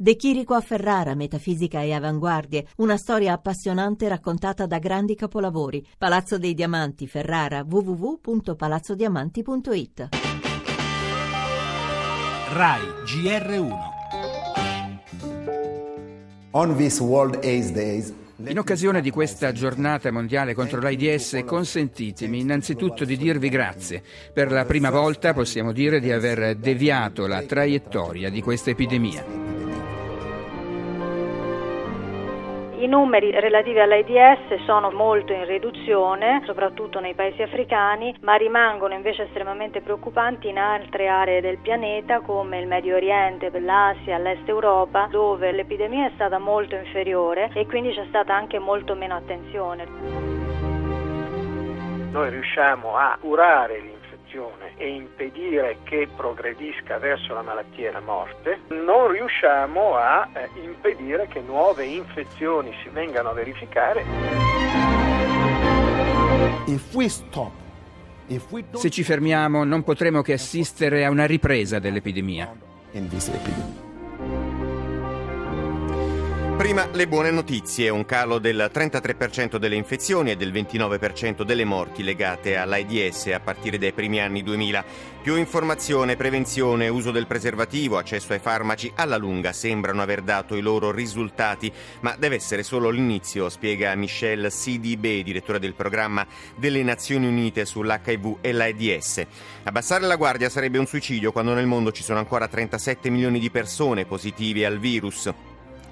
De Chirico a Ferrara, metafisica e avanguardie, una storia appassionante raccontata da grandi capolavori. Palazzo dei Diamanti, Ferrara, www.palazzodiamanti.it. RAI GR1 On this World AIDS Days in occasione di questa giornata mondiale contro l'AIDS, consentitemi innanzitutto di dirvi grazie. Per la prima volta possiamo dire di aver deviato la traiettoria di questa epidemia. I numeri relativi all'AIDS sono molto in riduzione, soprattutto nei paesi africani, ma rimangono invece estremamente preoccupanti in altre aree del pianeta come il Medio Oriente, l'Asia, l'Est Europa, dove l'epidemia è stata molto inferiore e quindi c'è stata anche molto meno attenzione. Noi riusciamo a curare l'infezione e impedire che progredisca verso la malattia e la morte, non riusciamo a eh, impedire che nuove infezioni si vengano a verificare. Se ci fermiamo non potremo che assistere a una ripresa dell'epidemia. Prima le buone notizie, un calo del 33% delle infezioni e del 29% delle morti legate all'AIDS a partire dai primi anni 2000. Più informazione, prevenzione, uso del preservativo, accesso ai farmaci alla lunga sembrano aver dato i loro risultati, ma deve essere solo l'inizio, spiega Michelle CDB, direttore del programma delle Nazioni Unite sull'HIV e l'AIDS. Abbassare la guardia sarebbe un suicidio quando nel mondo ci sono ancora 37 milioni di persone positive al virus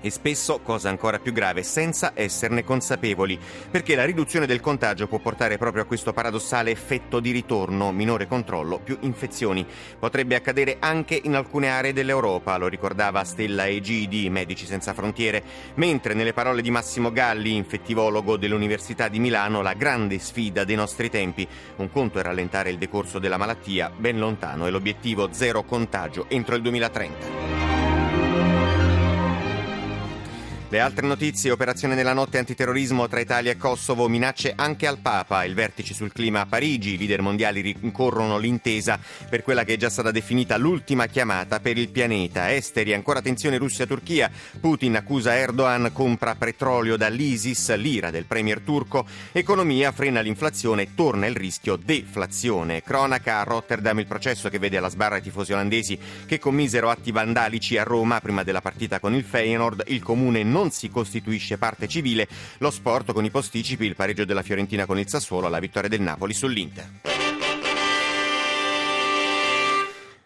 e spesso, cosa ancora più grave, senza esserne consapevoli, perché la riduzione del contagio può portare proprio a questo paradossale effetto di ritorno, minore controllo, più infezioni. Potrebbe accadere anche in alcune aree dell'Europa, lo ricordava Stella Egidi, Medici Senza Frontiere, mentre nelle parole di Massimo Galli, infettivologo dell'Università di Milano, la grande sfida dei nostri tempi, un conto è rallentare il decorso della malattia, ben lontano è l'obiettivo zero contagio entro il 2030. Le altre notizie, operazione nella notte antiterrorismo tra Italia e Kosovo, minacce anche al Papa, il vertice sul clima a Parigi, i leader mondiali rincorrono l'intesa per quella che è già stata definita l'ultima chiamata per il pianeta. Esteri, ancora tensione Russia-Turchia, Putin accusa Erdogan, compra petrolio dall'ISIS, l'ira del premier turco, economia frena l'inflazione, torna il rischio deflazione. Cronaca a Rotterdam il processo che vede alla sbarra i tifosi olandesi che commisero atti vandalici a Roma prima della partita con il Feyenoord, il comune non non si costituisce parte civile, lo sport con i posticipi, il pareggio della Fiorentina con il Sassuolo, la vittoria del Napoli sull'Inter.